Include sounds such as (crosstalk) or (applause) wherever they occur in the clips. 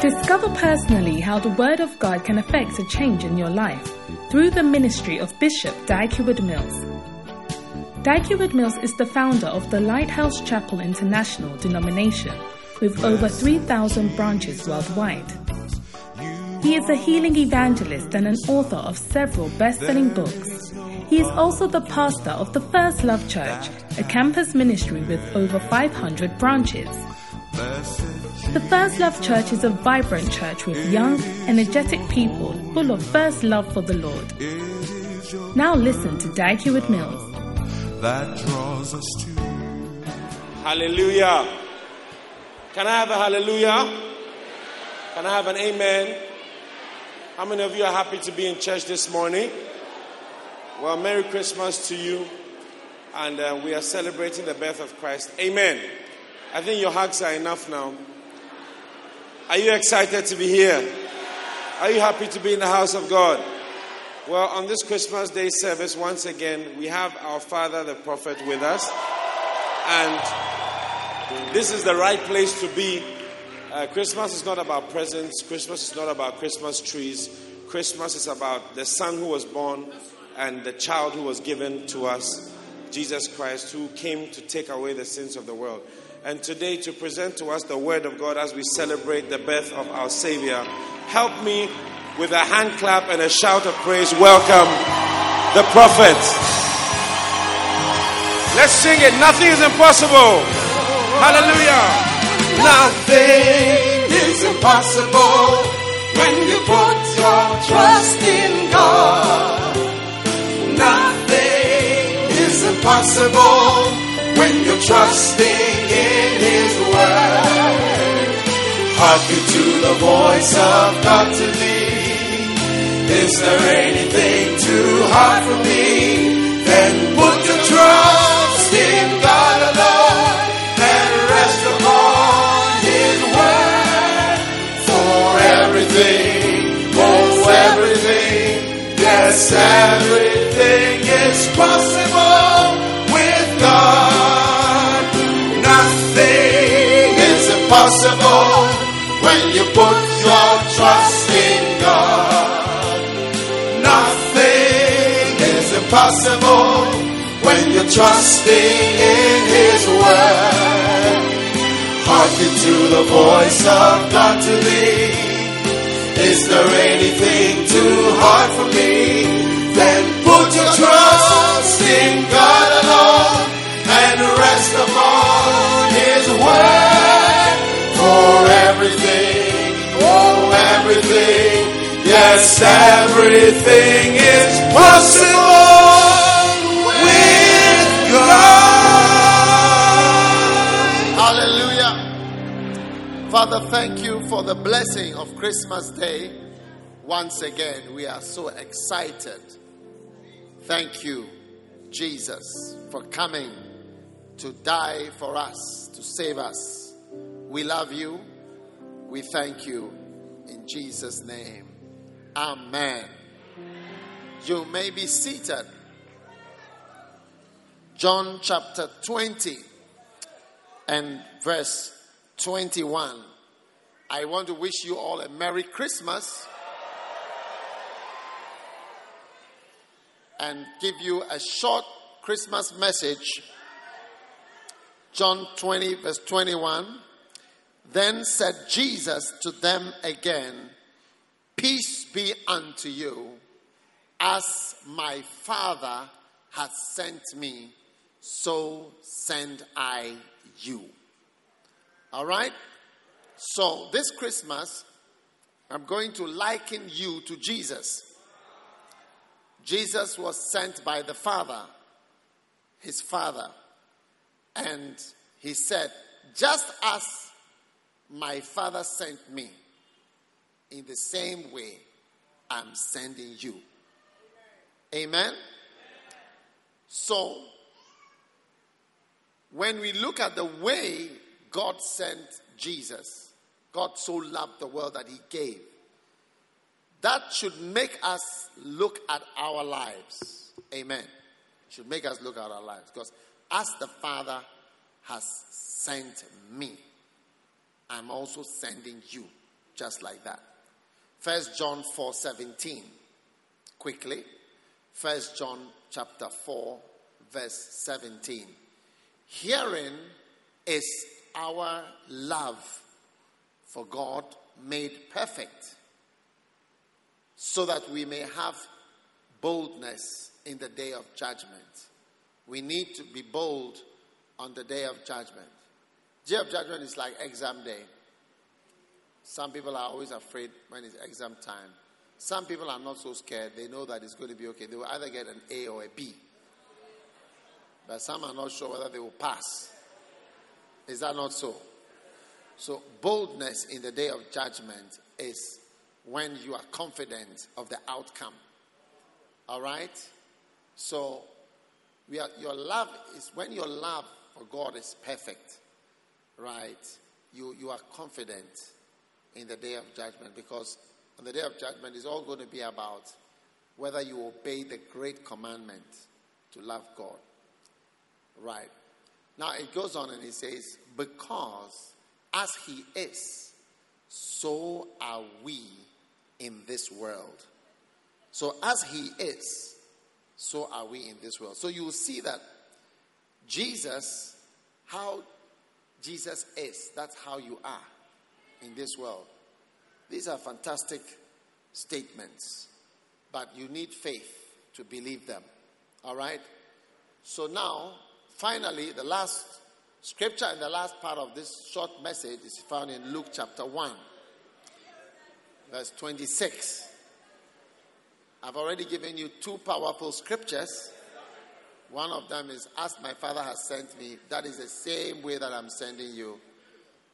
Discover personally how the Word of God can affect a change in your life through the ministry of Bishop Dag Heward-Mills. Dag Heward-Mills is the founder of the Lighthouse Chapel International denomination with over 3,000 branches worldwide. He is a healing evangelist and an author of several best selling books. He is also the pastor of the First Love Church, a campus ministry with over 500 branches. The First Love Church is a vibrant church with young, energetic people full of first love for the Lord. Now listen to Dag Heward-Mills. that draws us to. Hallelujah. Can I have a hallelujah? Can I have an amen? How many of you are happy to be in church this morning? Well, Merry Christmas to you. And uh, we are celebrating the birth of Christ. Amen. I think your hugs are enough now. Are you excited to be here? Are you happy to be in the house of God? Well, on this Christmas Day service, once again, we have our father, the prophet, with us. And this is the right place to be. Uh, Christmas is not about presents, Christmas is not about Christmas trees. Christmas is about the son who was born and the child who was given to us, Jesus Christ, who came to take away the sins of the world. And today, to present to us the Word of God as we celebrate the birth of our Savior, help me with a hand clap and a shout of praise. Welcome the prophet. Let's sing it. Nothing is impossible. Hallelujah. Nothing is impossible when you put your trust in God. Impossible when you're trusting in His Word. Hearken to the voice of God to thee. Is there anything too hard for me? Yes everything is possible with God. Nothing is impossible when you put your trust in God. Nothing is impossible when you're trusting in His Word. Hearken to the voice of God to. Is there anything too hard for me? Then put your trust in God alone and rest upon His Word. For everything, oh everything, yes everything is possible with God. Hallelujah. Father, thank you for the blessing of Christmas Day. Once again, we are so excited. Thank you, Jesus, for coming to die for us, to save us. We love you. We thank you. In Jesus' name. Amen. You may be seated. John chapter 20 and verse 21. I want to wish you all a Merry Christmas and give you a short Christmas message. John 20, verse 21. Then said Jesus to them again, Peace be unto you, as my Father has sent me, so send I you. All right? So, this Christmas, I'm going to liken you to Jesus. Jesus was sent by the Father, his Father, and he said, Just as my Father sent me, in the same way I'm sending you. Amen? So, when we look at the way God sent Jesus, God so loved the world that he gave, that should make us look at our lives. Amen. Should make us look at our lives. Because as the Father has sent me, I'm also sending you. Just like that. First John 4 17. Quickly. First John chapter 4, verse 17. Herein is our love for God made perfect, so that we may have boldness in the day of judgment. We need to be bold on the day of judgment. Day of judgment is like exam day. Some people are always afraid when it's exam time. Some people are not so scared. They know that it's going to be okay. They will either get an A or a B. But some are not sure whether they will pass. Is that not so? So, boldness in the day of judgment is when you are confident of the outcome. All right? So, we are, your love is when your love for God is perfect, right? You, you are confident in the day of judgment because on the day of judgment it's all going to be about whether you obey the great commandment to love God. Right. Now it goes on and it says, Because as he is, so are we in this world. So as he is, so are we in this world. So you will see that Jesus, how Jesus is, that's how you are in this world. These are fantastic statements, but you need faith to believe them. All right? So now, finally, the last scripture in the last part of this short message is found in Luke chapter 1, verse 26. I've already given you two powerful scriptures. One of them is, As my Father has sent me, that is the same way that I'm sending you.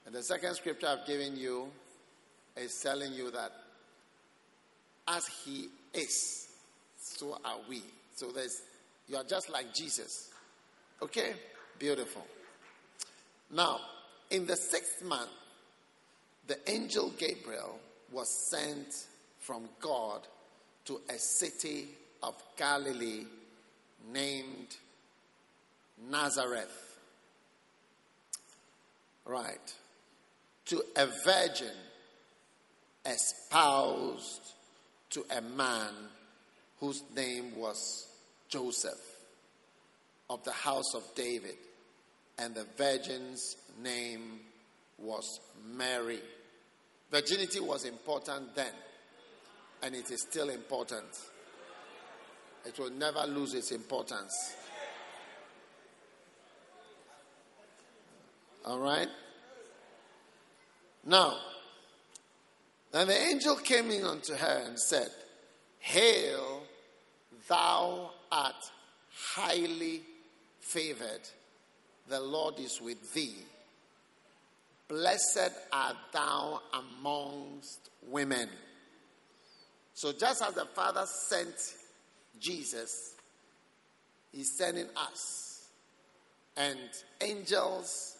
And the second scripture I've given you is telling you that as He is, so are we. So there's, you are just like Jesus. Okay? Beautiful. Now, in the sixth month, the angel Gabriel was sent from God to a city of Galilee named Nazareth. Right. To a virgin espoused to a man whose name was Joseph of the house of David, and the virgin's name was Mary. Virginity was important then, and it is still important. It will never lose its importance. All right? Now, then the angel came in unto her and said, Hail, thou art highly favored. The Lord is with thee. Blessed art thou amongst women. So, just as the Father sent Jesus, He's sending us. And angels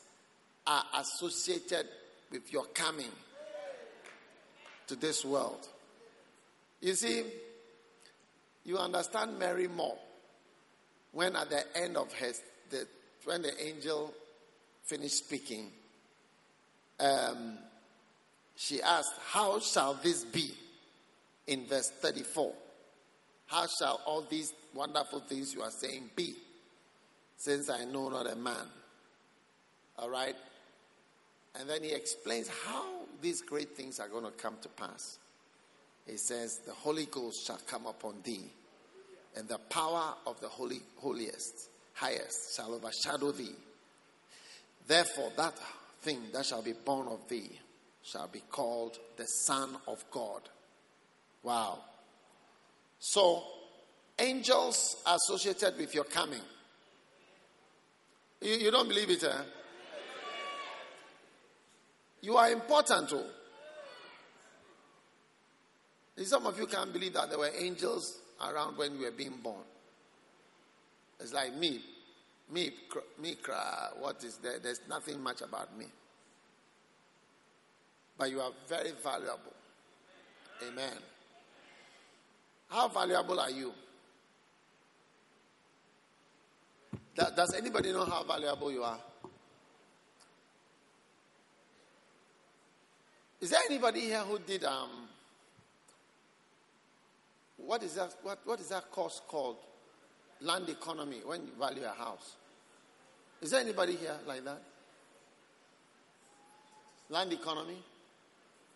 are associated with your coming to this world. You see, you understand Mary more when at the end of her, the, when the angel finished speaking, um, she asked, How shall this be? In verse 34. How shall all these wonderful things you are saying be? Since I know not a man. All right? And then he explains how these great things are going to come to pass. He says, The Holy Ghost shall come upon thee, and the power of the Holy Holiest, highest, shall overshadow thee. Therefore, that thing that shall be born of thee shall be called the Son of God. Wow. So, angels associated with your coming. You, you don't believe it, eh? You are important too. Some of you can't believe that there were angels around when you were being born. It's like me, me, me, cry. What is there? There's nothing much about me. But you are very valuable. Amen. How valuable are you? Does anybody know how valuable you are? Is there anybody here who did um what is that what, what is that course called? Land economy when you value a house. Is there anybody here like that? Land economy?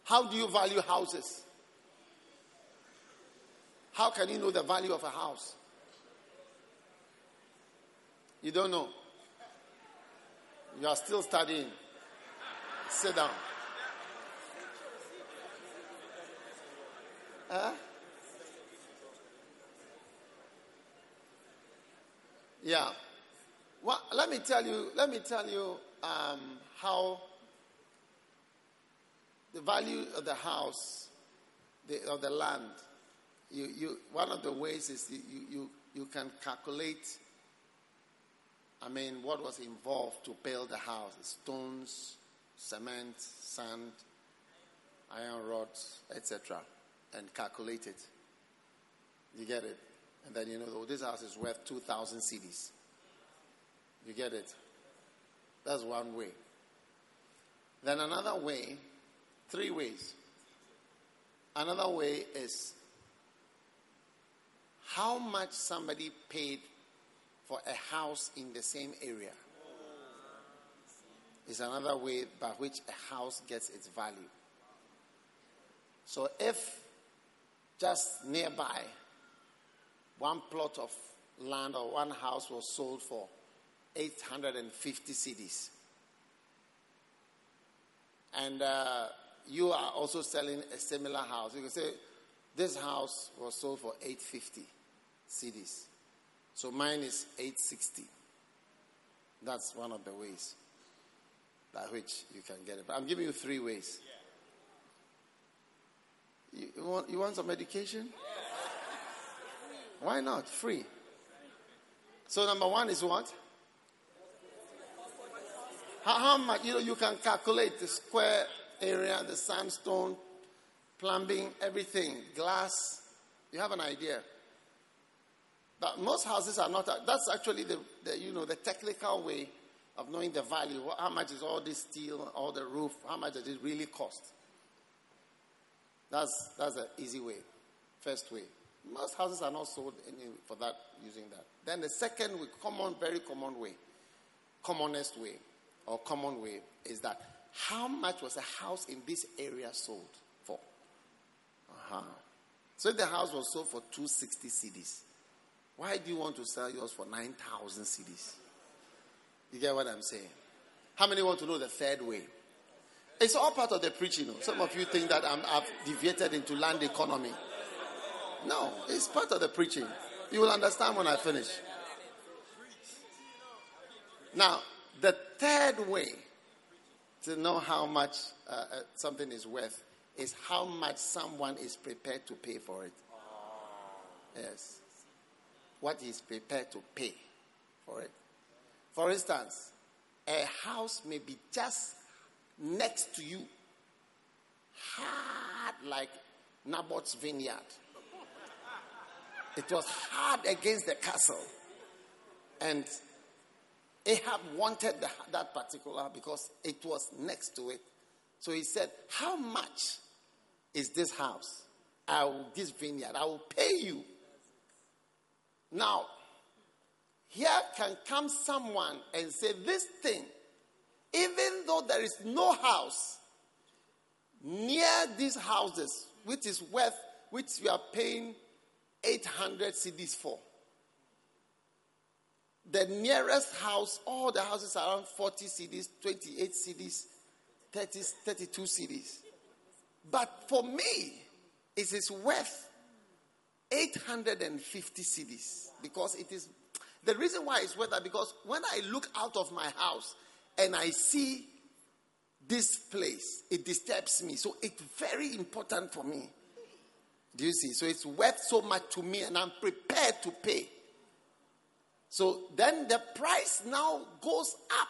How do you value houses? How can you know the value of a house? You don't know. You are still studying. Sit down. Huh? Yeah. Well, let me tell you. Let me tell you um, how the value of the house, the, of the land. You, you, one of the ways is you, you, you can calculate. I mean, what was involved to build the house: stones, cement, sand, iron rods, etc and calculate it. You get it? And then you know, this house is worth 2,000 cedis. You get it? That's one way. Then another way, three ways. Another way is how much somebody paid for a house in the same area. Is another way by which a house gets its value. So if just nearby, one plot of land or one house was sold for 850 cedis. And uh, you are also selling a similar house. You can say, this house was sold for 850 cedis. So mine is 860. That's one of the ways by which you can get it. But I'm giving you three ways. You, want, you want some medication? Why not? Free. So number one is what? How, how much? You know, you can calculate the square area, the sandstone, plumbing, everything, glass. You have an idea. But most houses are not. That's actually the, the you know the technical way of knowing the value. How much is all this steel, all the roof? How much does it really cost? That's that's an easy way. First way. Most houses are not sold for that using that. Then the second common, very common way, commonest way, or common way is that how much was a house in this area sold for? Uh-huh. So if the house was sold for 260 cedis. Why do you want to sell yours for 9,000 cedis? You get what I'm saying? How many want to know the third way? It's all part of the preaching. Some of you think that I'm, I've deviated into land economy. No, it's part of the preaching. You will understand when I finish. Now, the third way to know how much uh, uh, something is worth is how much someone is prepared to pay for it. Yes. What is prepared to pay for it. For instance, a house may be just next to you, hard like Naboth's vineyard. It was hard against the castle. And Ahab wanted the, that particular because it was next to it. So he said, How much is this house? I will, this vineyard, I will pay you. Now, here can come someone and say, This thing even though there is no house near these houses, which is worth, which we are paying 800 cedis for. The nearest house, all the houses around 40 cedis, 28 cedis, 30, 32 cedis. But for me, it is worth 850 cedis because it is the reason why it's worth that because when I look out of my house and I see this place, it disturbs me. So it's very important for me. Do you see? So it's worth so much to me, and I'm prepared to pay. So then the price now goes up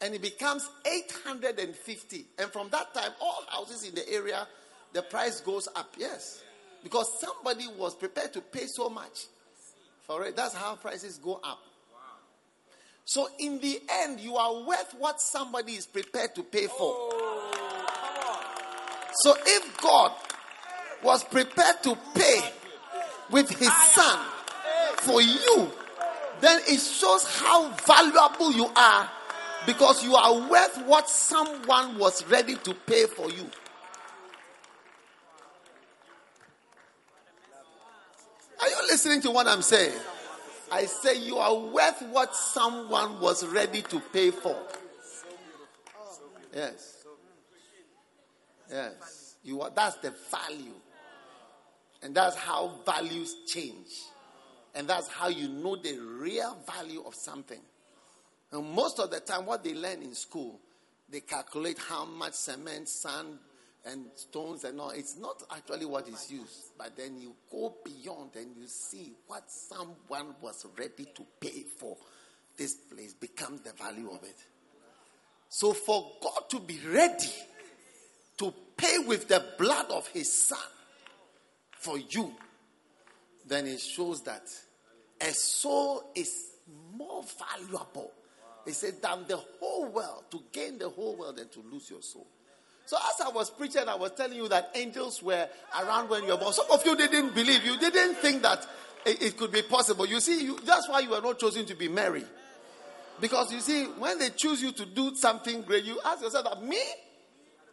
and it becomes 850. And from that time, all houses in the area, the price goes up. Yes. Because somebody was prepared to pay so much for it. That's how prices go up. So in the end, you are worth what somebody is prepared to pay for. Oh, so if God was prepared to pay with his son for you, then it shows how valuable you are because you are worth what someone was ready to pay for you. Are you listening to what I'm saying? I say you are worth what someone was ready to pay for. Yes. Yes. You are, that's the value. And that's how values change. And that's how you know the real value of something. And most of the time, what they learn in school, they calculate how much cement, sand, and stones and all. It's not actually what is used. But then you go beyond and you see what someone was ready to pay for this place becomes the value of it. So for God to be ready to pay with the blood of his son for you, then it shows that a soul is more valuable. He said, than the whole world, to gain the whole world and to lose your soul. So as I was preaching, I was telling you that angels were around when you were born. Some of you didn't believe. You didn't think that it, it could be possible. You see, you, that's why you were not chosen to be Mary. Because you see, when they choose you to do something great, you ask yourself, that, me?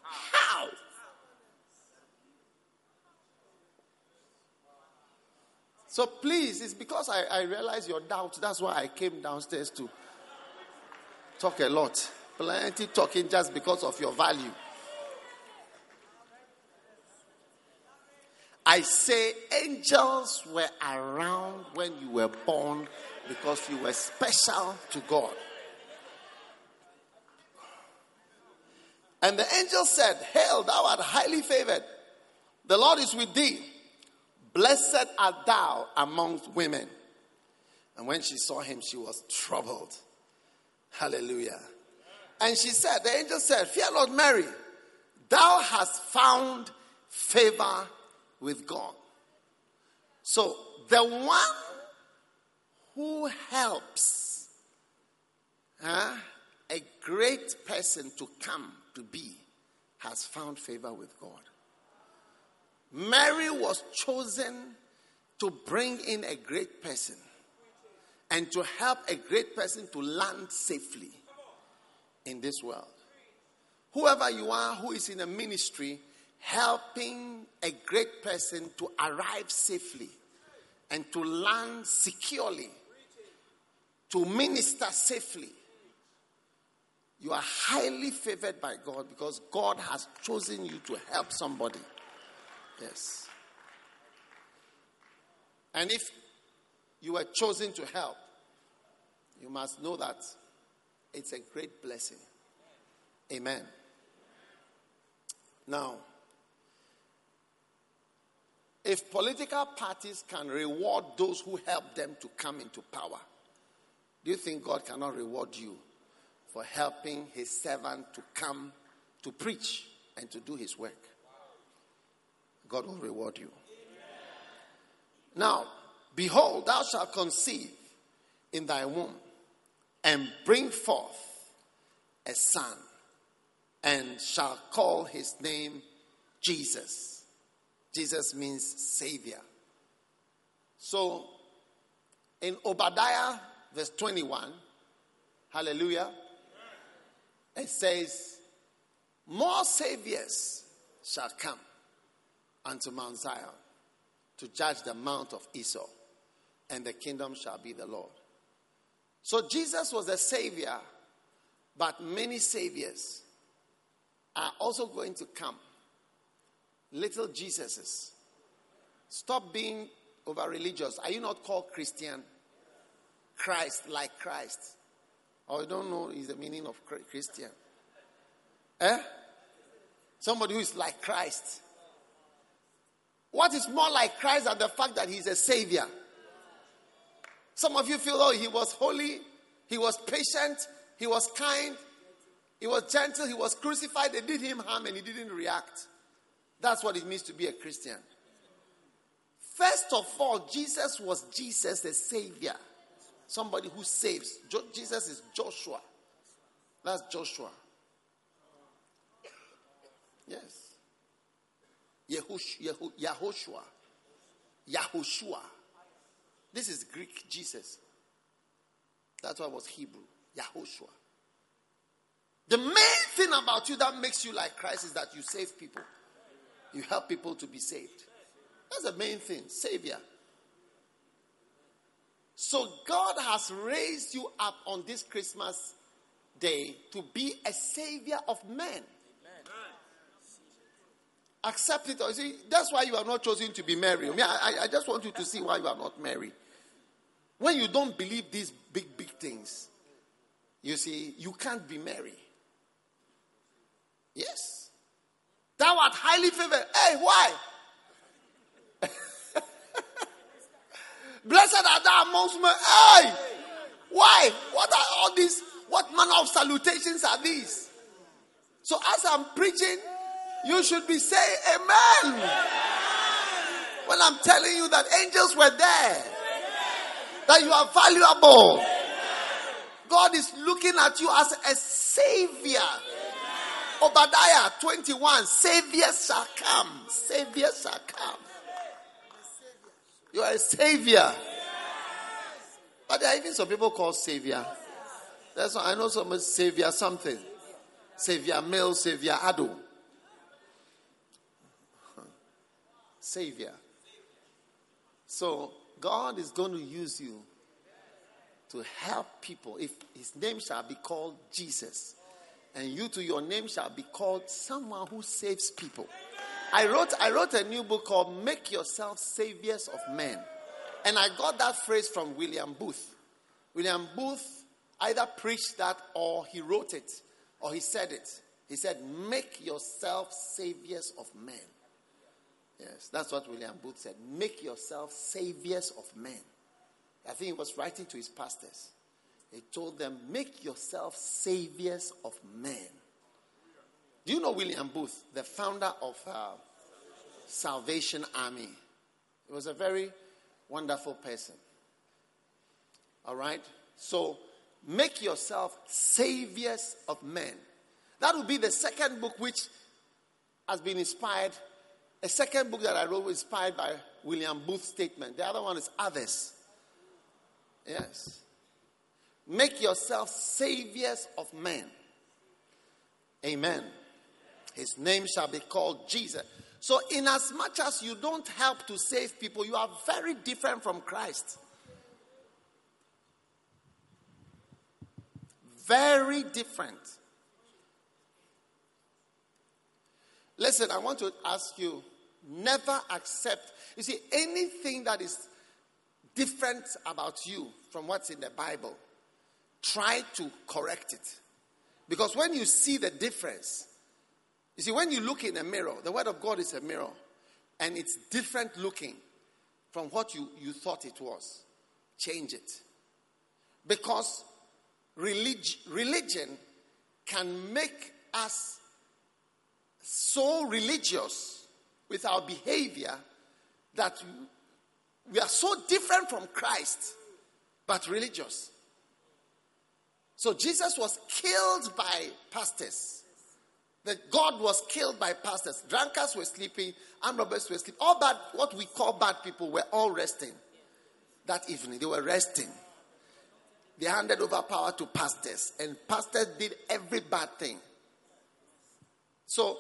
How? So please, it's because I, I realize your doubt. That's why I came downstairs to talk a lot. Plenty talking just because of your value. I say angels were around when you were born because you were special to God. And the angel said, Hail, thou art highly favored. The Lord is with thee. Blessed art thou amongst women. And when she saw him, she was troubled. Hallelujah. And she said, The angel said, Fear not, Mary, thou hast found favor with God. So the one who helps huh, a great person to come to be has found favor with God. Mary was chosen to bring in a great person and to help a great person to land safely in this world. Whoever you are who is in a ministry, helping a great person to arrive safely and to land securely, to minister safely. You are highly favored by God because God has chosen you to help somebody. Yes. And if you were chosen to help, you must know that it's a great blessing. Amen. Now, if political parties can reward those who help them to come into power, do you think God cannot reward you for helping his servant to come to preach and to do his work? God will reward you. Now, behold, thou shalt conceive in thy womb and bring forth a son, and shall call his name Jesus. Jesus means Savior. So, in Obadiah, verse 21, hallelujah, it says, More Saviors shall come unto Mount Zion to judge the mount of Esau, and the kingdom shall be the Lord. So Jesus was a savior, but many saviors are also going to come. Little Jesuses. Stop being over religious. Are you not called Christian? Christ like Christ. Or you don't know is the meaning of Christian. Eh? Somebody who is like Christ. What is more like Christ than the fact that he's a savior? Some of you feel, oh, he was holy, he was patient, he was kind, he was gentle, he was crucified, they did him harm and he didn't react. That's what it means to be a Christian. First of all, Jesus was Jesus, the Savior. Somebody who saves. Jo- Jesus is Joshua. That's Joshua. Yes. Yehosh- Yeho- Yahoshua. Yahoshua. This is Greek Jesus. That's why it was Hebrew. Yahoshua. The main thing about you that makes you like Christ is that you save people. You help people to be saved. That's the main thing. Savior. So God has raised you up on this Christmas day to be a savior of men. Accept it. Or see, that's why you are not chosen to be married. I, mean, I, I just want you to see why you are not married. When you don't believe these big, big things, you see, you can't be married. Yes. Thou art highly favored. Hey, why? (laughs) Blessed are thou amongst men. Hey! Why? What are all these? What manner of salutations are these? So as I'm preaching, you should be saying amen. When I'm telling you that angels were there, that you are valuable. God is looking at you as a savior. Obadiah 21, savior shall come. Savior shall come. You are a savior. But there are even some people called savior. That's why I know some savior something. Savior male, savior adult. Savior. So God is going to use you to help people. If his name shall be called Jesus, and you to your name shall be called someone who saves people. I wrote I wrote a new book called Make Yourself Saviors of Men. And I got that phrase from William Booth. William Booth either preached that or he wrote it or he said it. He said, Make yourself saviors of men. Yes, that's what William Booth said. Make yourself saviors of men. I think he was writing to his pastors. He told them, Make yourself saviors of men. Do you know William Booth, the founder of uh, Salvation Army? He was a very wonderful person. All right? So, make yourself saviors of men. That will be the second book which has been inspired. A second book that I wrote was inspired by William Booth's statement. The other one is Others. Yes. Make yourself saviors of men. Amen. His name shall be called Jesus. So, in as much as you don't help to save people, you are very different from Christ. Very different. Listen, I want to ask you never accept. You see, anything that is different about you from what's in the Bible, try to correct it. Because when you see the difference, you see, when you look in a mirror, the Word of God is a mirror, and it's different looking from what you, you thought it was. Change it. Because relig- religion can make us so religious with our behavior that we are so different from Christ, but religious. So Jesus was killed by pastors. That God was killed by pastors. Drunkards were sleeping, armed robbers were sleeping. All bad, what we call bad people, were all resting. That evening, they were resting. They handed over power to pastors, and pastors did every bad thing. So,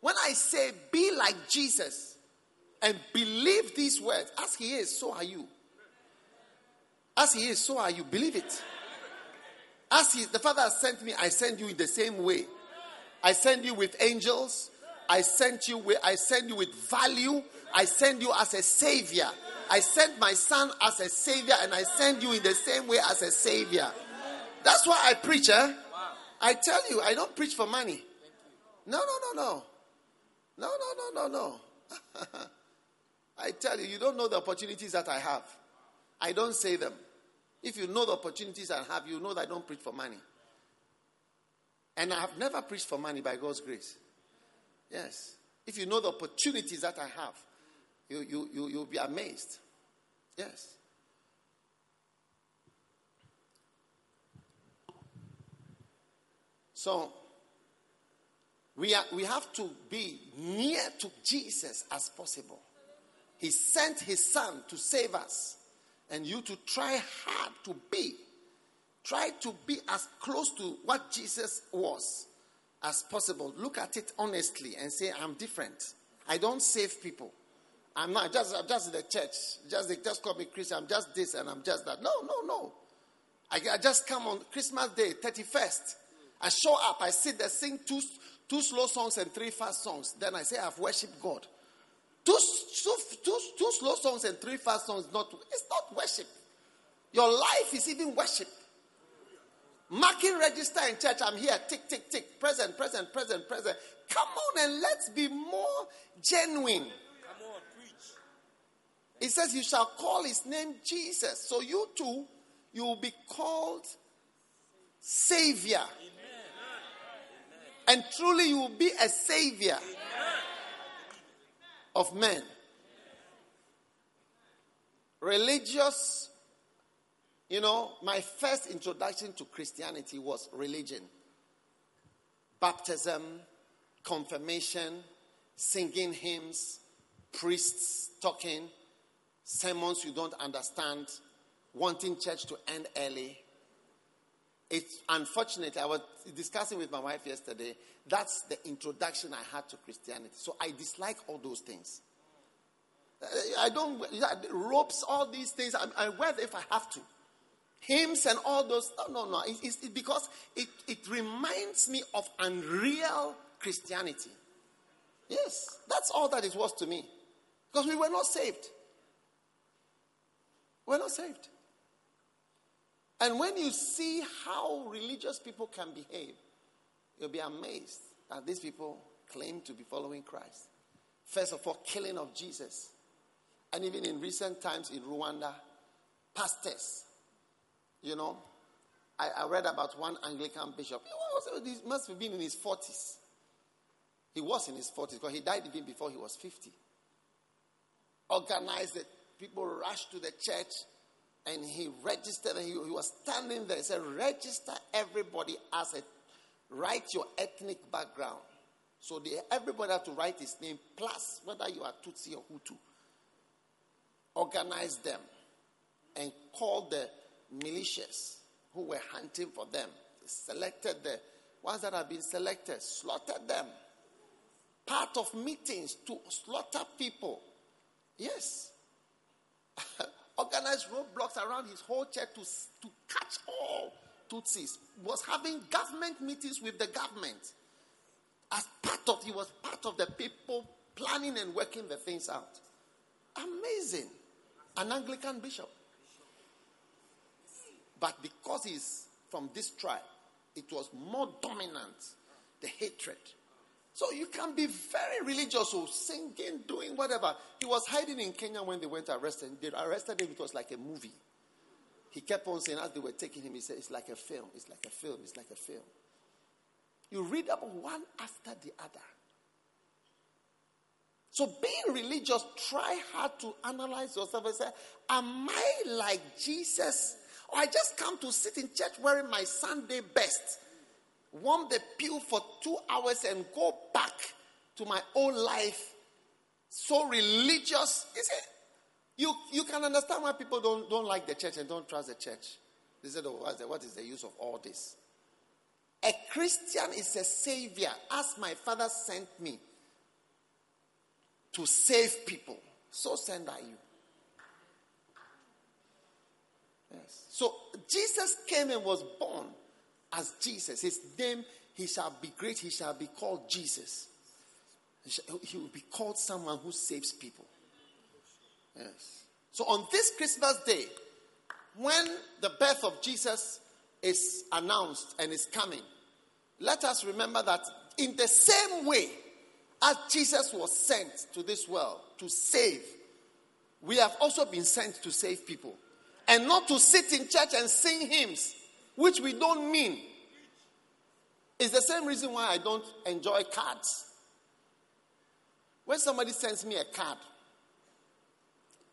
when I say be like Jesus and believe these words, as He is, so are you. As He is, so are you. Believe it. As he, the Father has sent me, I send you in the same way. I send you with angels. I send you with I send you with value. I send you as a savior. I send my son as a savior, and I send you in the same way as a savior. That's why I preach, eh? I tell you, I don't preach for money. No, no, no, no. No, no, no, no, no. (laughs) I tell you, you don't know the opportunities that I have. I don't say them. If you know the opportunities I have, you know that I don't preach for money. And I have never preached for money by God's grace. Yes. If you know the opportunities that I have, you, you, you, you'll be amazed. Yes. So, we, are, we have to be near to Jesus as possible. He sent his son to save us, and you to try hard to be. Try to be as close to what Jesus was as possible. Look at it honestly and say, I'm different. I don't save people. I'm not just I'm just in the church. Just they just call me Christian. I'm just this and I'm just that. No, no, no. I, I just come on Christmas Day, 31st. I show up, I sit there, sing two, two slow songs and three fast songs. Then I say I've worshipped God. Two, two, two, two slow songs and three fast songs, not it's not worship. Your life is even worship. Marking register in church, I'm here, tick, tick, tick, present, present, present, present. Come on and let's be more genuine. Come on, preach. It says, You shall call his name Jesus. So you too, you will be called Savior. And truly, you will be a Savior of men. Religious you know, my first introduction to Christianity was religion baptism, confirmation, singing hymns, priests talking, sermons you don't understand, wanting church to end early. It's unfortunate. I was discussing with my wife yesterday. That's the introduction I had to Christianity. So I dislike all those things. Uh, I don't ropes, all these things. I, I wear them if I have to hymns and all those. No, no, no. It's, it's because it, it reminds me of unreal Christianity. Yes, that's all that it was to me. Because we were not saved. We're not saved. And when you see how religious people can behave, you'll be amazed that these people claim to be following Christ. First of all, killing of Jesus. And even in recent times in Rwanda, pastors you know, I, I read about one Anglican bishop. He must have been in his 40s. He was in his 40s because he died even before he was 50. Organized. People rushed to the church and he registered and he, he was standing there. He said, Register everybody as a write your ethnic background. So they, everybody had to write his name plus whether you are Tutsi or Hutu. Organize them and call the militias who were hunting for them. selected the ones that have been selected, slaughtered them. Part of meetings to slaughter people. Yes. (laughs) Organized roadblocks around his whole church to, to catch all Tutsis. Was having government meetings with the government. As part of, he was part of the people planning and working the things out. Amazing. An Anglican bishop. But because he's from this tribe, it was more dominant, the hatred. So you can be very religious or singing, doing whatever. He was hiding in Kenya when they went to arrest him. They arrested him, it was like a movie. He kept on saying, as they were taking him, he said, It's like a film, it's like a film, it's like a film. You read up one after the other. So, being religious, try hard to analyze yourself and say, Am I like Jesus or I just come to sit in church wearing my Sunday best, warm the pew for two hours, and go back to my old life. So religious. Is it? You, you can understand why people don't, don't like the church and don't trust the church. They said, oh, what is the use of all this? A Christian is a savior, as my father sent me to save people. So send I you. Yes. So Jesus came and was born as Jesus. His name, he shall be great, he shall be called Jesus. He, will be called someone who saves people. Yes. So on this Christmas day, when the birth of Jesus is announced and is coming, let us remember that in the same way as Jesus was sent to this world to save, we have also been sent to save people. And not to sit in church and sing hymns, which we don't mean. It's the same reason why I don't enjoy cards. When somebody sends me a card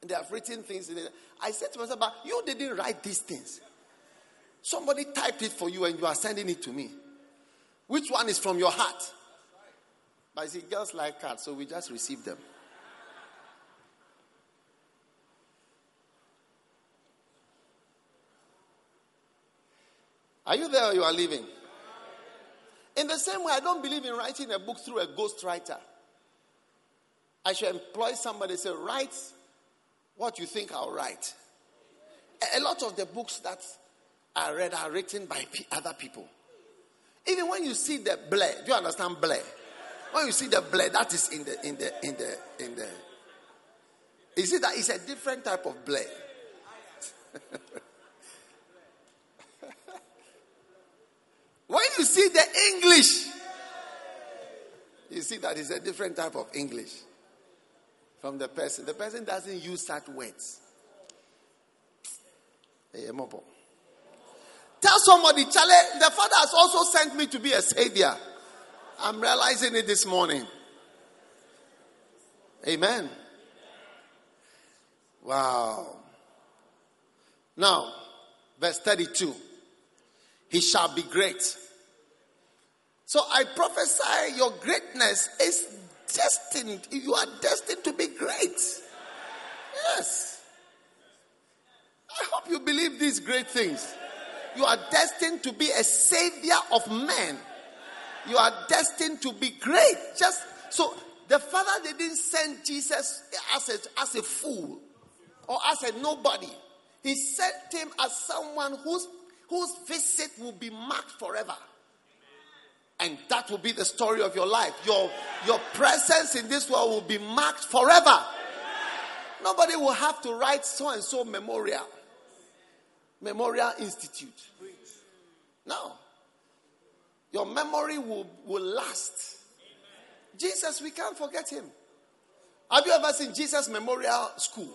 and they have written things in it, I said to myself, but you didn't write these things. Somebody typed it for you and you are sending it to me. Which one is from your heart? But see, girls like cards, so we just receive them. Are you there or you are leaving? In the same way, I don't believe in writing a book through a ghostwriter. I should employ somebody say, write what you think I'll write. A lot of the books that are read are written by other people. Even when you see the blur, do you understand blur? When you see the blur, that is in the in the in the in the. You see that it's a different type of blur. (laughs) when you see the English, you see that it's a different type of English from the person. The person doesn't use such words. Eh, Tell somebody, Charlie, the Father has also sent me to be a savior. I'm realizing it this morning. Amen. Wow. Now, verse 32. He shall be great. So I prophesy your greatness is destined. You are destined to be great. Yes. I hope you believe these great things. You are destined to be a savior of men. You are destined to be great. Just so the Father didn't send Jesus as a, as a fool or as a nobody. He sent him as someone whose, whose visit will be marked forever. And that will be the story of your life. Your, your presence in this world will be marked forever. Nobody will have to write so and so memorial. Memorial Institute. No. Your memory will, will last. Jesus, we can't forget him. Have you ever seen Jesus Memorial School?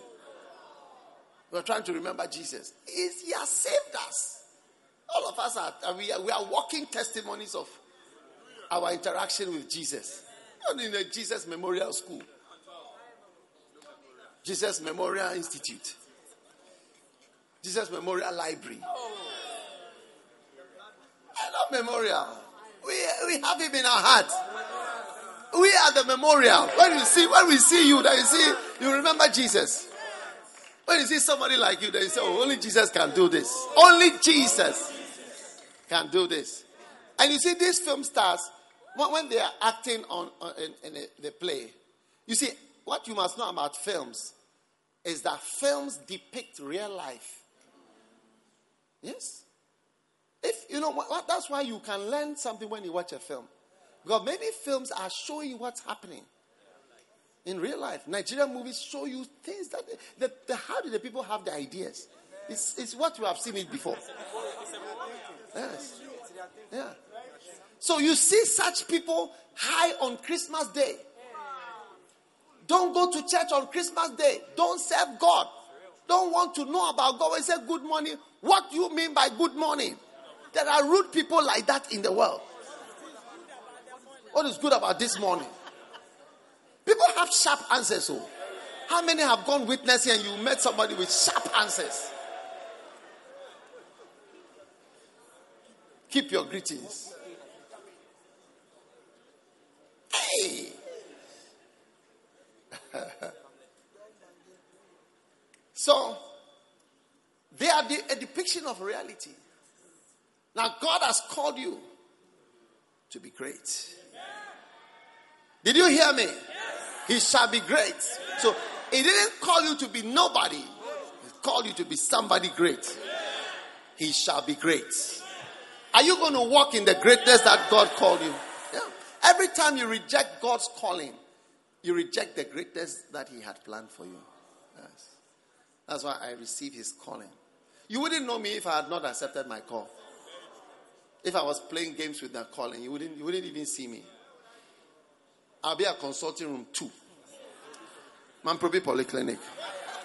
We're trying to remember Jesus. He's, he has saved us. All of us are, we are, we are walking testimonies of our interaction with Jesus. Not in the Jesus Memorial School, Jesus Memorial Institute, Jesus Memorial Library. Eh, I love Memorial. We, we have him in our heart. We are the memorial. When you see when we see you, then you see you remember Jesus. When you see somebody like you, then you say, Oh, only Jesus can do this. Only Jesus can do this. And you see, these film stars, when they are acting on, on in, in the play, you see, what you must know about films is that films depict real life. Yes. If you know that's why you can learn something when you watch a film. Because many films are showing what's happening in real life. Nigerian movies show you things that the, the, how do the people have the ideas? It's, it's what you have seen it before. Yes. Yeah. So you see such people high on Christmas Day. Don't go to church on Christmas Day. Don't serve God. Don't want to know about God. When say good morning, what do you mean by good morning? There are rude people like that in the world. What is good about this morning? People have sharp answers. Oh. how many have gone witnessing and you met somebody with sharp answers? Keep your greetings. Hey. (laughs) so, they are the, a depiction of reality. Now, God has called you to be great. Did you hear me? He shall be great. So, He didn't call you to be nobody, He called you to be somebody great. He shall be great. Are you going to walk in the greatness that God called you? Every time you reject God's calling, you reject the greatness that He had planned for you. Yes. That's why I received His calling. You wouldn't know me if I had not accepted my call. If I was playing games with that calling, you wouldn't, you wouldn't even see me. I'll be at consulting room two. Mamprobi Polyclinic.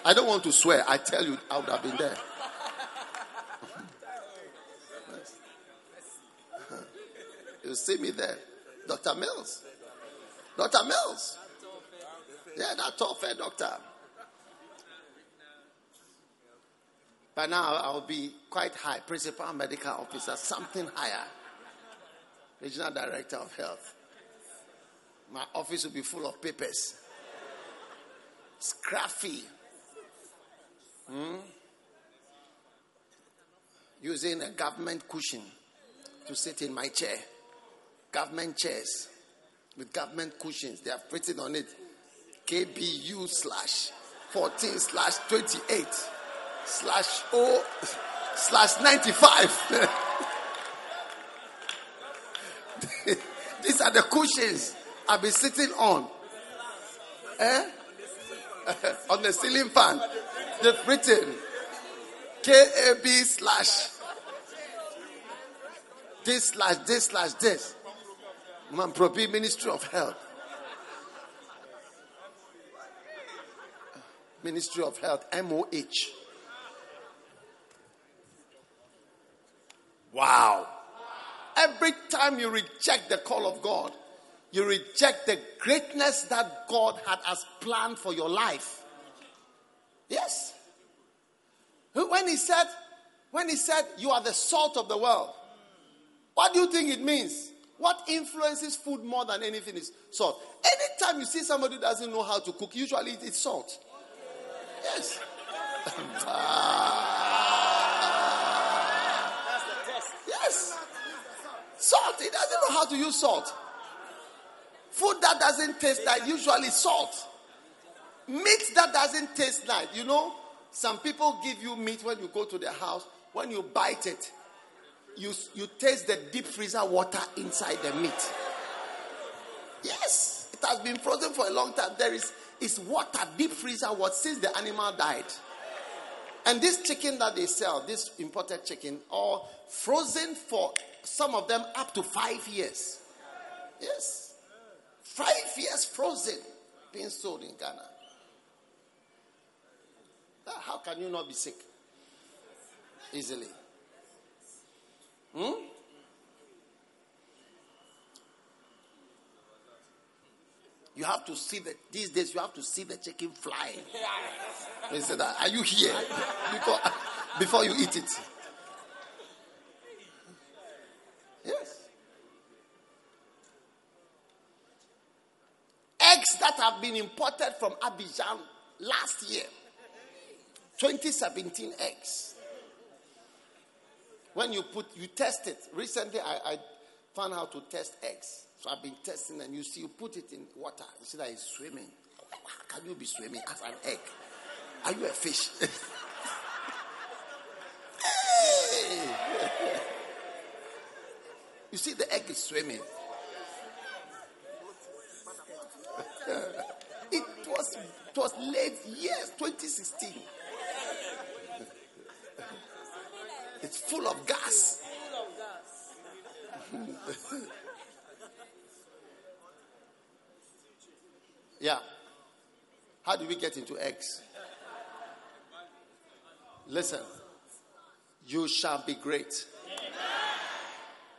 I don't want to swear. I tell you, I would have been there. (laughs) (laughs) you see me there. Dr. Mills. Dr. Mills. Yeah, that tall fair doctor. By now, I'll be quite high. Principal medical officer, something higher. Regional director of health. My office will be full of papers. Scruffy. Hmm? Using a government cushion to sit in my chair. Government chairs with government cushions. They have written on it KBU slash 14 slash 28 slash O slash 95. (laughs) These are the cushions I've been sitting on. Eh? (laughs) on the ceiling fan. They've written KAB slash this slash this slash this. Mamprobi Ministry of Health. Ministry of Health, MOH. Wow. Every time you reject the call of God, you reject the greatness that God had as planned for your life. Yes. When he said, when he said you are the salt of the world, what do you think it means? What influences food more than anything is salt. Anytime you see somebody doesn't know how to cook, usually it's salt. Yes. yes. Salt. He doesn't know how to use salt. Food that doesn't taste like usually salt. Meat that doesn't taste like, you know, some people give you meat when you go to their house. When you bite it, you, you taste the deep freezer water inside the meat. Yes, it has been frozen for a long time. There is is water, deep freezer water, since the animal died. And this chicken that they sell, this imported chicken, are frozen for some of them up to five years. Yes. Five years frozen being sold in Ghana. Ah, how can you not be sick easily? Hmm? You have to see that these days you have to see the chicken flying. They said, Are you here? Before, before you eat it. Yes. Eggs that have been imported from Abidjan last year. 2017 eggs. When you put you test it. Recently I, I found how to test eggs. So I've been testing, and you see, you put it in water. You see that it's swimming. How can you be swimming as an egg? Are you a fish? (laughs) you see, the egg is swimming. (laughs) it was it was late years, 2016. It's full of gas. (laughs) Yeah. How do we get into eggs? Listen, you shall be great.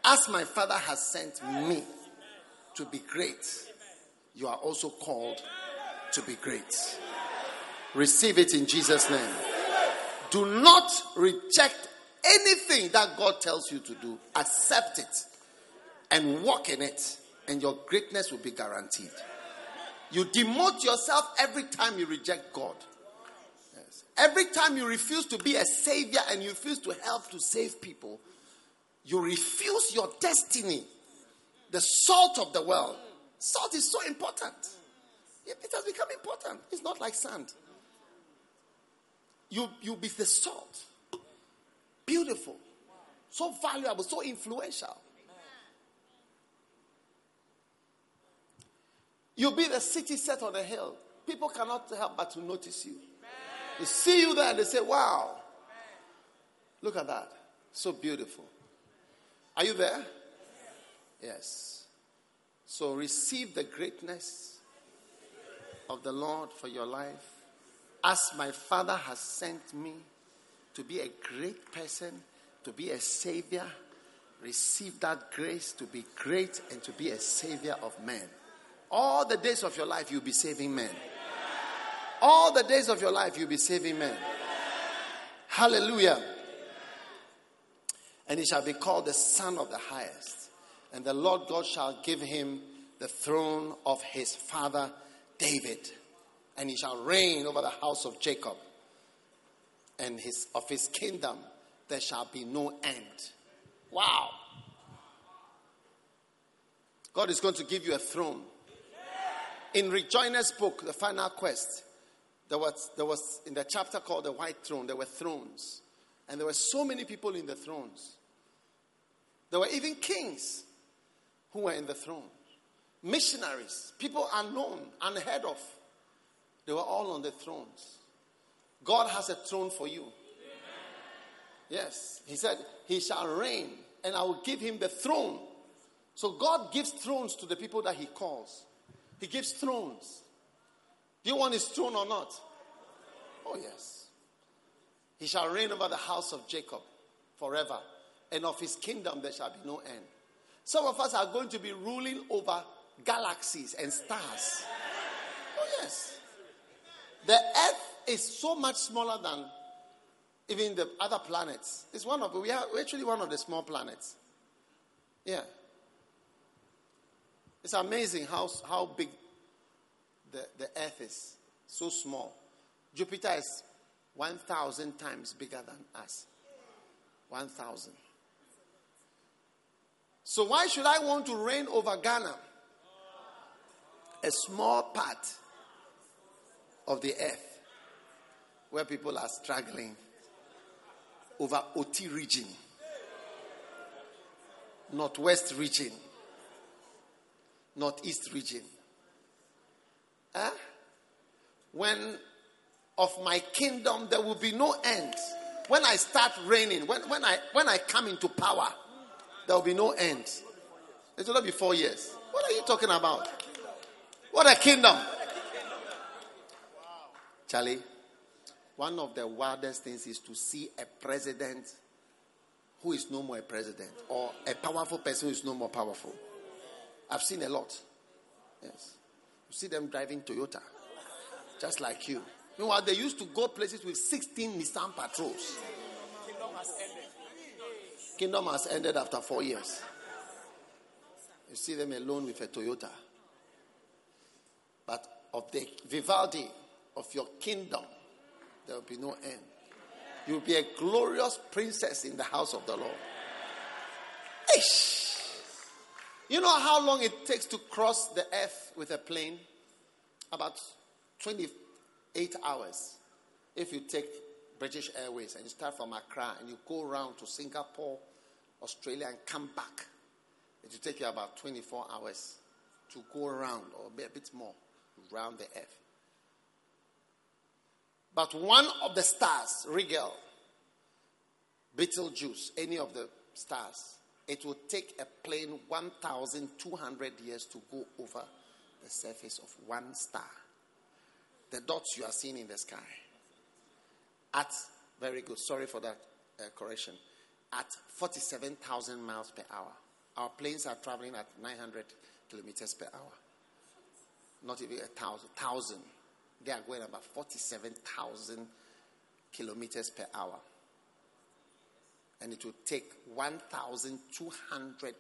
As my Father has sent me to be great, you are also called to be great. Receive it in Jesus' name. Do not reject anything that God tells you to do, accept it and walk in it, and your greatness will be guaranteed. You demote yourself every time you reject God. Yes. Every time you refuse to be a savior and you refuse to help to save people, you refuse your destiny. The salt of the world. Salt is so important. It has become important. It's not like sand. You you be the salt. Beautiful. So valuable, so influential. You'll be the city set on a hill. People cannot help but to notice you. They see you there and they say, Wow, look at that. So beautiful. Are you there? Yes. So receive the greatness of the Lord for your life. As my Father has sent me to be a great person, to be a savior, receive that grace to be great and to be a savior of men. All the days of your life, you'll be saving men. All the days of your life, you'll be saving men. Hallelujah. And he shall be called the Son of the Highest. And the Lord God shall give him the throne of his father David. And he shall reign over the house of Jacob. And his, of his kingdom there shall be no end. Wow. God is going to give you a throne. In Rick Joyner's book, The Final Quest, there was, there was in the chapter called The White Throne, there were thrones. And there were so many people in the thrones. There were even kings who were in the throne. Missionaries, people unknown, unheard of. They were all on the thrones. God has a throne for you. Yes. He said, He shall reign, and I will give him the throne. So God gives thrones to the people that He calls. He gives thrones. Do you want His throne or not? Oh, yes. He shall reign over the house of Jacob forever, and of his kingdom there shall be no end. Some of us are going to be ruling over galaxies and stars. Oh, yes. The earth is so much smaller than even the other planets. It's one of we are actually one of the small planets. Yeah. It's amazing how how big the, the earth is. So small. Jupiter is 1,000 times bigger than us. 1,000. So, why should I want to reign over Ghana? A small part of the earth where people are struggling over Oti region, Northwest region, Northeast region. Huh? When of my kingdom there will be no end. When I start reigning, when, when, I, when I come into power, there will be no end. It will not be four years. What are you talking about? What a kingdom. Charlie, one of the wildest things is to see a president who is no more a president or a powerful person who is no more powerful. I've seen a lot. Yes. You see them driving Toyota, just like you. Meanwhile, they used to go places with 16 Nissan patrols. Kingdom has ended Kingdom has ended after four years. You see them alone with a Toyota. But of the Vivaldi of your kingdom, there will be no end. You will be a glorious princess in the house of the Lord. You know how long it takes to cross the earth with a plane? About 28 hours. If you take British Airways and you start from Accra and you go around to Singapore, Australia, and come back, it will take you about 24 hours to go around or a bit more around the earth. But one of the stars, Rigel, Betelgeuse, any of the stars, it will take a plane 1,200 years to go over the surface of one star. The dots you are seeing in the sky. At, very good, sorry for that uh, correction, at 47,000 miles per hour. Our planes are traveling at 900 kilometers per hour. Not even a thousand, thousand. They are going about 47,000 kilometers per hour and it will take 1,200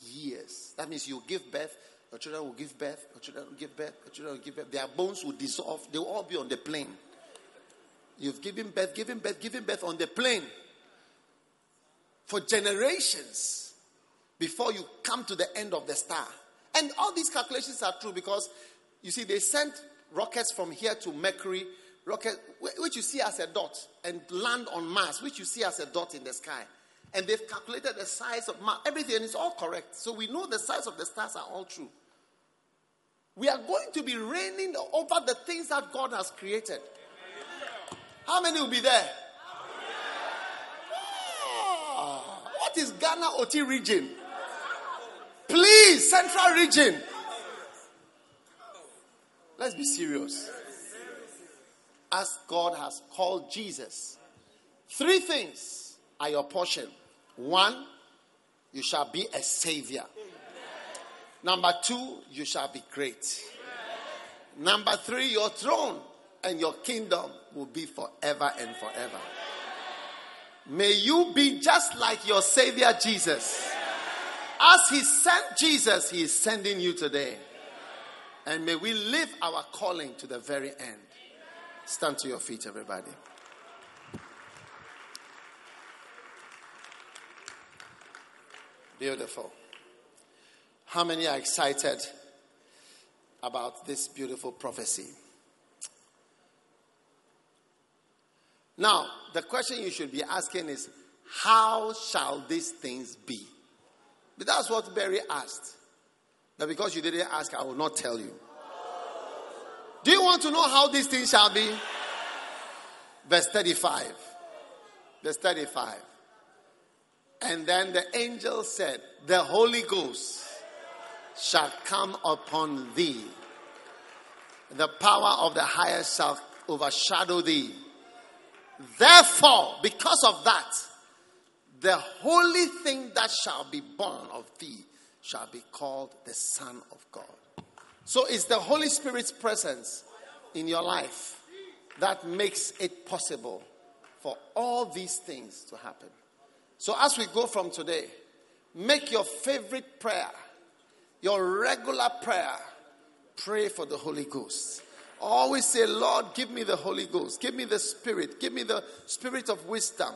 years. That means you give birth, your children will give birth, your children will give birth, your children will give birth. Their bones will dissolve. They will all be on the plane. You've given birth, given birth, given birth on the plane for generations before you come to the end of the star. And all these calculations are true because you see, they sent rockets from here to Mercury rocket, which you see as a dot, and land on Mars, which you see as a dot in the sky. And they've calculated the size of Mars. Everything is all correct. So we know the size of the stars are all true. We are going to be reigning over the things that God has created. How many will be there? Oh, what is Ghana Oti region? Please central region. Let's be serious. As God has called Jesus, three things are your portion. One, you shall be a savior. Number two, you shall be great. Number three, your throne and your kingdom will be forever and forever. May you be just like your Savior Jesus. As He sent Jesus, He is sending you today. And may we live our calling to the very end. Stand to your feet, everybody. Beautiful. How many are excited about this beautiful prophecy? Now, the question you should be asking is how shall these things be? But that's what Mary asked. But because you didn't ask, I will not tell you. Do you want to know how these things shall be? Verse 35. Verse 35. And then the angel said, The Holy Ghost shall come upon thee. The power of the highest shall overshadow thee. Therefore, because of that, the holy thing that shall be born of thee shall be called the Son of God. So it's the Holy Spirit's presence in your life that makes it possible for all these things to happen. So as we go from today, make your favorite prayer, your regular prayer, pray for the Holy Ghost. Always say, Lord, give me the Holy Ghost. Give me the Spirit. Give me the Spirit of wisdom.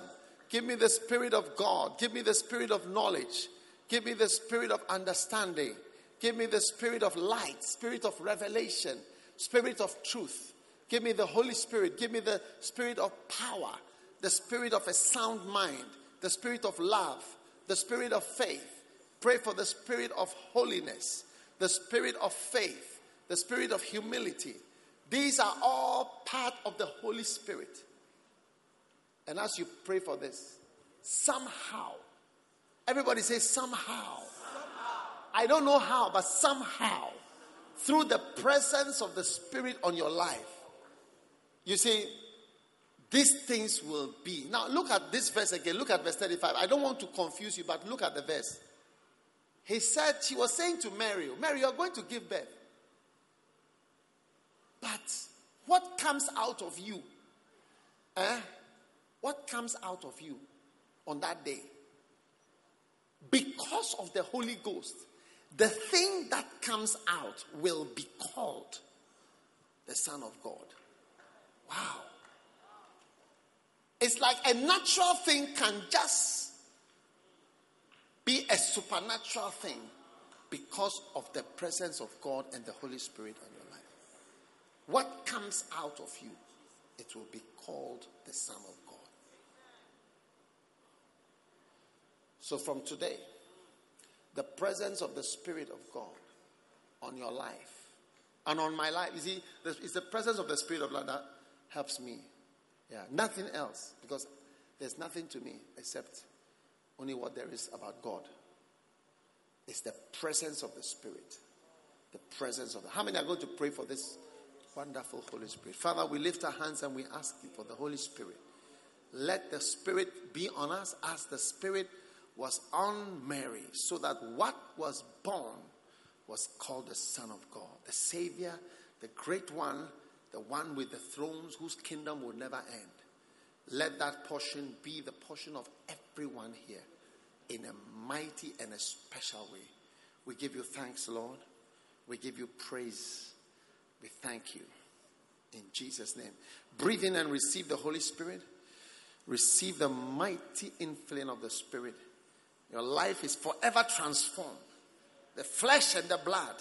Give me the Spirit of God. Give me the Spirit of knowledge. Give me the Spirit of understanding. Give me the Spirit of light, Spirit of revelation, Spirit of truth. Give me the Holy Spirit. Give me the Spirit of power, the Spirit of a sound mind, the Spirit of love, the Spirit of faith. Pray for the Spirit of holiness, the Spirit of faith, the Spirit of humility, these are all part of the Holy Spirit. And as you pray for this, somehow, everybody say somehow. somehow. I don't know how, but somehow, through the presence of the Spirit on your life, you see, these things will be. Now, look at this verse again. Look at verse 35. I don't want to confuse you, but look at the verse. He said, She was saying to Mary, Mary, you're going to give birth. But what comes out of you? Eh? What comes out of you on that day? Because of the Holy Ghost, the thing that comes out will be called the Son of God. Wow. It's like a natural thing can just be a supernatural thing because of the presence of God and the Holy Spirit on your life. what comes out of you, it will be called the Son of God. So from today, the presence of the Spirit of God on your life and on my life, you see, it's the presence of the Spirit of God that helps me. Yeah, nothing else, because there's nothing to me except only what there is about God. It's the presence of the Spirit. The presence of the. How many are going to pray for this Wonderful Holy Spirit. Father, we lift our hands and we ask you for the Holy Spirit. Let the Spirit be on us as the Spirit was on Mary, so that what was born was called the Son of God, the Savior, the great one, the one with the thrones whose kingdom will never end. Let that portion be the portion of everyone here in a mighty and a special way. We give you thanks, Lord. We give you praise. We thank you. In Jesus' name. Breathe in and receive the Holy Spirit. Receive the mighty infilling of the Spirit. Your life is forever transformed. The flesh and the blood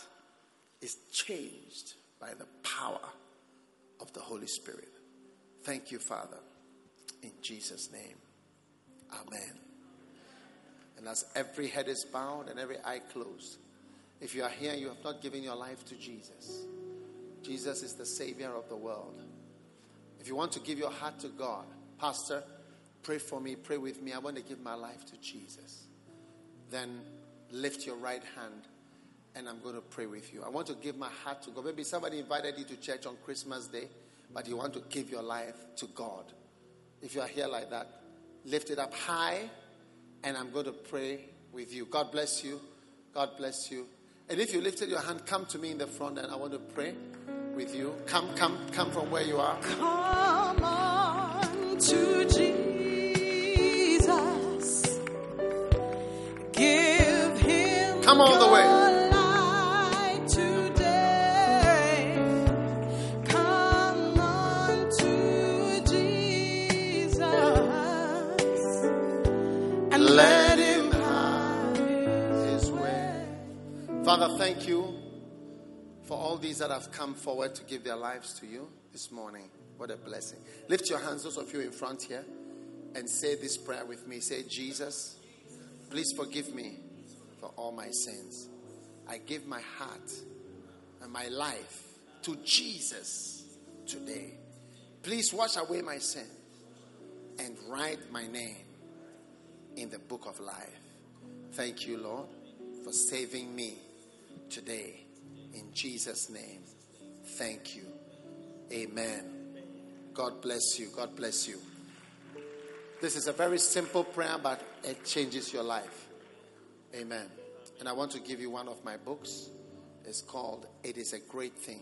is changed by the power of the Holy Spirit. Thank you, Father. In Jesus' name. Amen. And as every head is bowed and every eye closed, if you are here and you have not given your life to Jesus, Jesus is the Savior of the world. If you want to give your heart to God, Pastor, pray for me, pray with me. I want to give my life to Jesus. Then lift your right hand and I'm going to pray with you. I want to give my heart to God. Maybe somebody invited you to church on Christmas Day, but you want to give your life to God. If you are here like that, lift it up high, and I'm going to pray with you. God bless you. God bless you. And if you lifted your hand, come to me in the front, and I want to pray with you. Come, come, come from where you are. Come on to Come all the way. your light today. Come on Jesus. And let him have His way. Father, thank you for all these that have come forward to give their lives to you this morning. What a blessing. Lift your hands, those of you in front here, and say this prayer with me. Say, Jesus, please forgive me for all my sins. I give my heart and my life to Jesus today. Please wash away my sin and write my name in the book of life. Thank you, Lord, for saving me today. In Jesus' name, thank you. Amen. God bless you. God bless you. This is a very simple prayer, but it changes your life. Amen. And I want to give you one of my books. It's called It is a Great Thing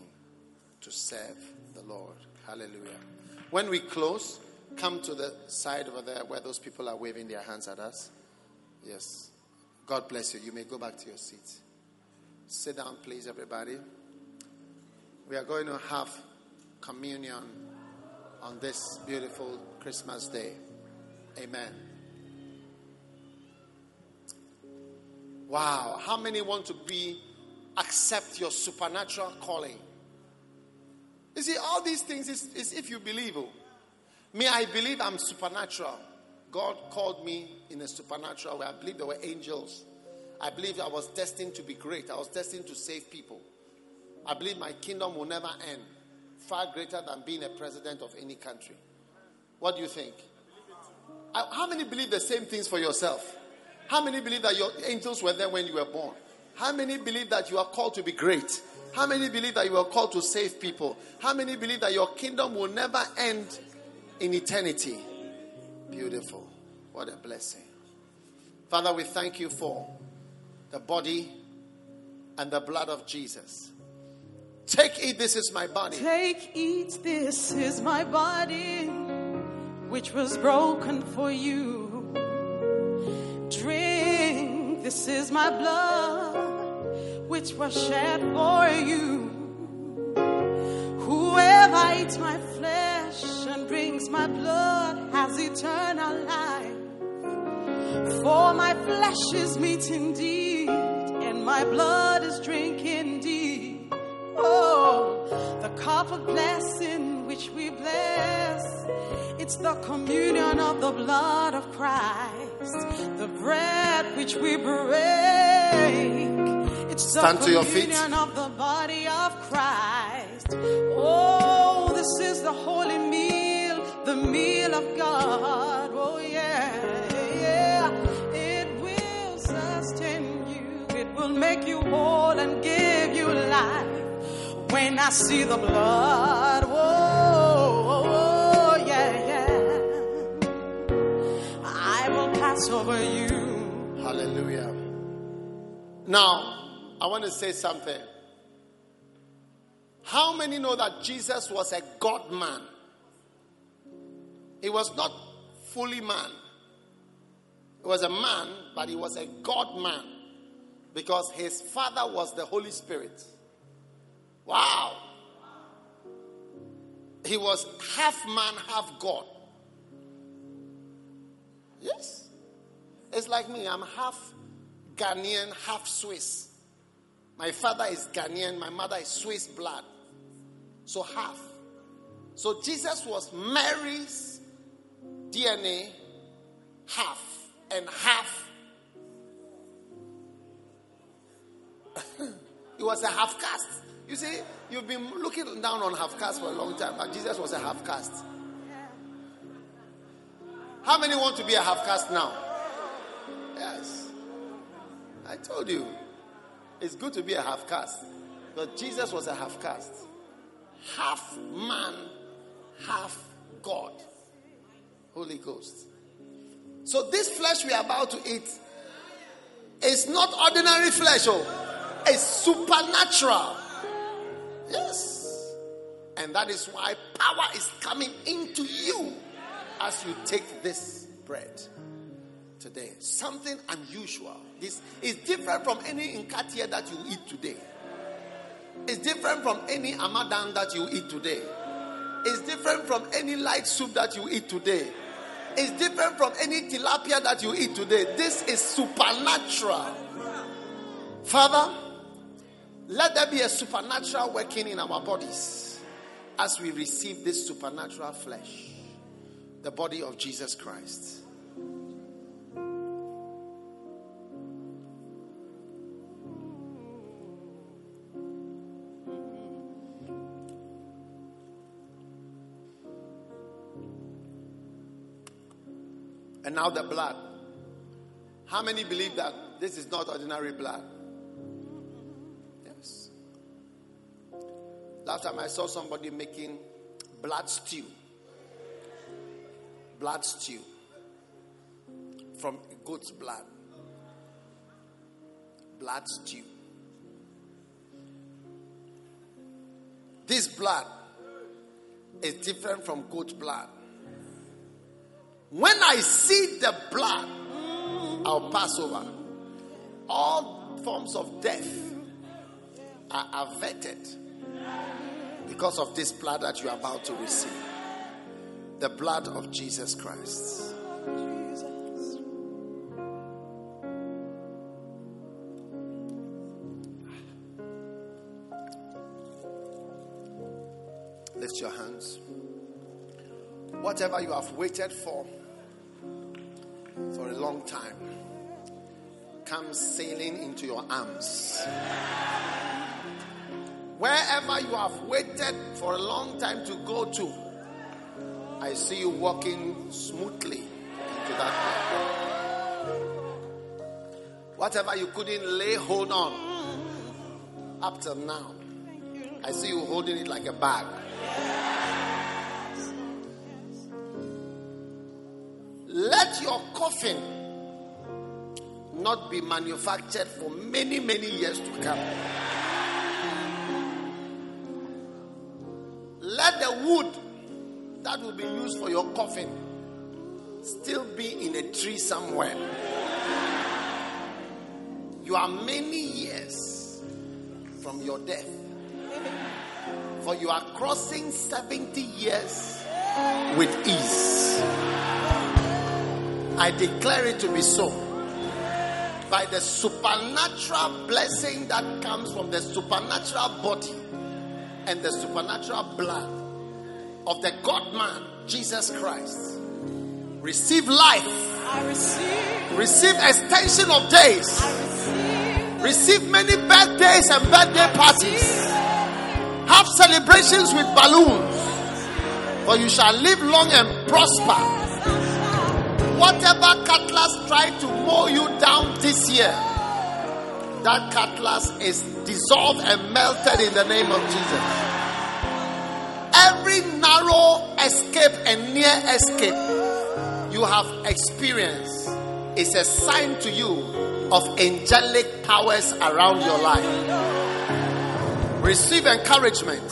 to Serve the Lord. Hallelujah. When we close, come to the side over there where those people are waving their hands at us. Yes. God bless you. You may go back to your seats. Sit down, please, everybody. We are going to have communion on this beautiful Christmas day. Amen. Wow. How many want to be, accept your supernatural calling? You see, all these things is, is if you believe. Oh. Me, I believe I'm supernatural. God called me in a supernatural way. I believe there were angels. I believe I was destined to be great. I was destined to save people. I believe my kingdom will never end. Far greater than being a president of any country. What do you think? I- How many believe the same things for yourself? How many believe that your angels were there when you were born? How many believe that you are called to be great? How many believe that you are called to save people? How many believe that your kingdom will never end in eternity? Beautiful. What a blessing. Father, we thank you for the body and the blood of Jesus. Take it, this is my body. Take, eat, this is my body, which was broken for you. Drink, this is my blood, which was shed for you. Whoever eats my flesh and drinks my blood has eternal life. For my flesh is meat indeed, and my blood is drink indeed. Oh, the cup of blessing which we bless, it's the communion of the blood of Christ, the bread which we break. It's the Stand to your feet. communion of the body of Christ. Oh, this is the holy meal, the meal of God. Oh, yeah, yeah. It will sustain you, it will make you whole and give you life. When I see the blood, whoa, Pass over you. Hallelujah. Now, I want to say something. How many know that Jesus was a God man? He was not fully man. He was a man, but he was a God man because his father was the Holy Spirit. Wow. He was half man, half God. It's like me, I'm half Ghanaian, half Swiss. My father is Ghanaian, my mother is Swiss blood. So half. So Jesus was Mary's DNA half and half. (laughs) he was a half caste. You see, you've been looking down on half caste for a long time, but Jesus was a half caste. How many want to be a half caste now? I told you. It's good to be a half caste. But Jesus was a half caste. Half man, half God. Holy Ghost. So this flesh we are about to eat is not ordinary flesh, oh, it's supernatural. Yes. And that is why power is coming into you as you take this bread today. Something unusual. This is different from any inkatia that you eat today. It's different from any amadan that you eat today. It's different from any light soup that you eat today. It's different from any tilapia that you eat today. This is supernatural. Father, let there be a supernatural working in our bodies as we receive this supernatural flesh, the body of Jesus Christ. And now the blood. How many believe that this is not ordinary blood? Yes. Last time I saw somebody making blood stew. Blood stew from goat's blood. Blood stew. This blood is different from goat blood. When I see the blood, I'll pass over. All forms of death are averted because of this blood that you are about to receive. The blood of Jesus Christ. Whatever you have waited for for a long time comes sailing into your arms. Wherever you have waited for a long time to go to, I see you walking smoothly into that place. Whatever you couldn't lay hold on up till now, I see you holding it like a bag. Let your coffin not be manufactured for many, many years to come. Let the wood that will be used for your coffin still be in a tree somewhere. You are many years from your death. For you are crossing 70 years with ease. I declare it to be so. By the supernatural blessing that comes from the supernatural body and the supernatural blood of the God man, Jesus Christ. Receive life. I receive. Receive extension of days. I receive. Receive many birthdays and birthday parties. Have celebrations with balloons. For you shall live long and prosper. Whatever cutlass tried to mow you down this year, that cutlass is dissolved and melted in the name of Jesus. Every narrow escape and near escape you have experienced is a sign to you of angelic powers around your life. Receive encouragement,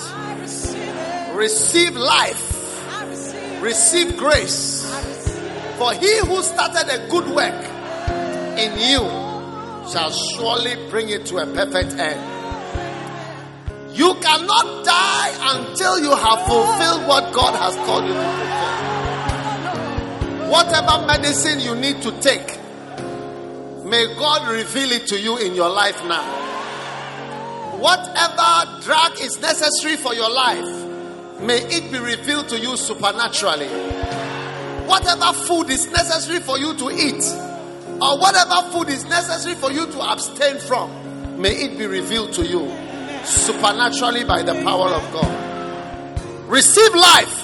receive life, receive. receive grace. For he who started a good work in you shall surely bring it to a perfect end. You cannot die until you have fulfilled what God has called you to fulfill. Whatever medicine you need to take, may God reveal it to you in your life now. Whatever drug is necessary for your life, may it be revealed to you supernaturally whatever food is necessary for you to eat, or whatever food is necessary for you to abstain from, may it be revealed to you supernaturally by the power of God. Receive life,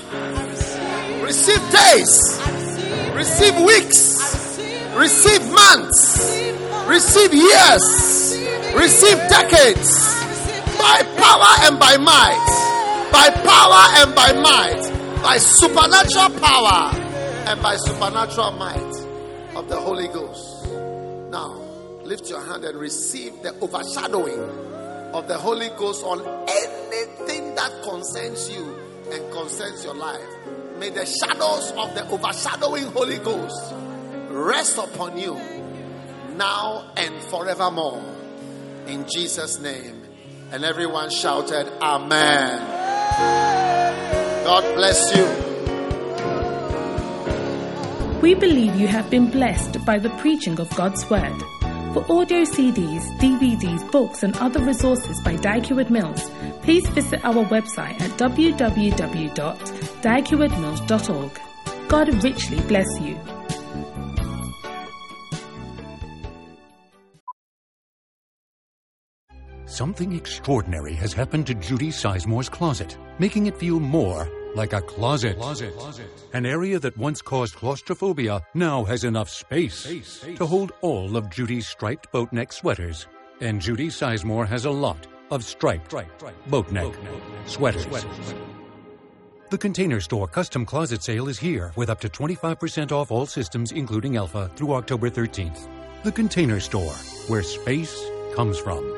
receive days, receive weeks, receive months, receive years, Receive decades. By power and by might. By power and by might. By supernatural power and by supernatural might of the Holy Ghost. Now, lift your hand and receive the overshadowing of the Holy Ghost on anything that concerns you and concerns your life. May the shadows of the overshadowing Holy Ghost rest upon you now and forevermore. In Jesus' name. And everyone shouted, Amen. God bless you. We believe you have been blessed by the preaching of God's Word. For audio CDs, DVDs, books, and other resources by Dyke Mills, please visit our website at www.daghewardmills.org. God richly bless you. Something extraordinary has happened to Judy Sizemore's closet, making it feel more like a closet. An area that once caused claustrophobia now has enough space, to hold all of Judy's striped boat neck sweaters. And Judy Sizemore has a lot of striped boat neck sweaters. The Container Store Custom Closet Sale is here with up to 25% off all systems, including Elfa, through October 13th. The Container Store, where space comes from.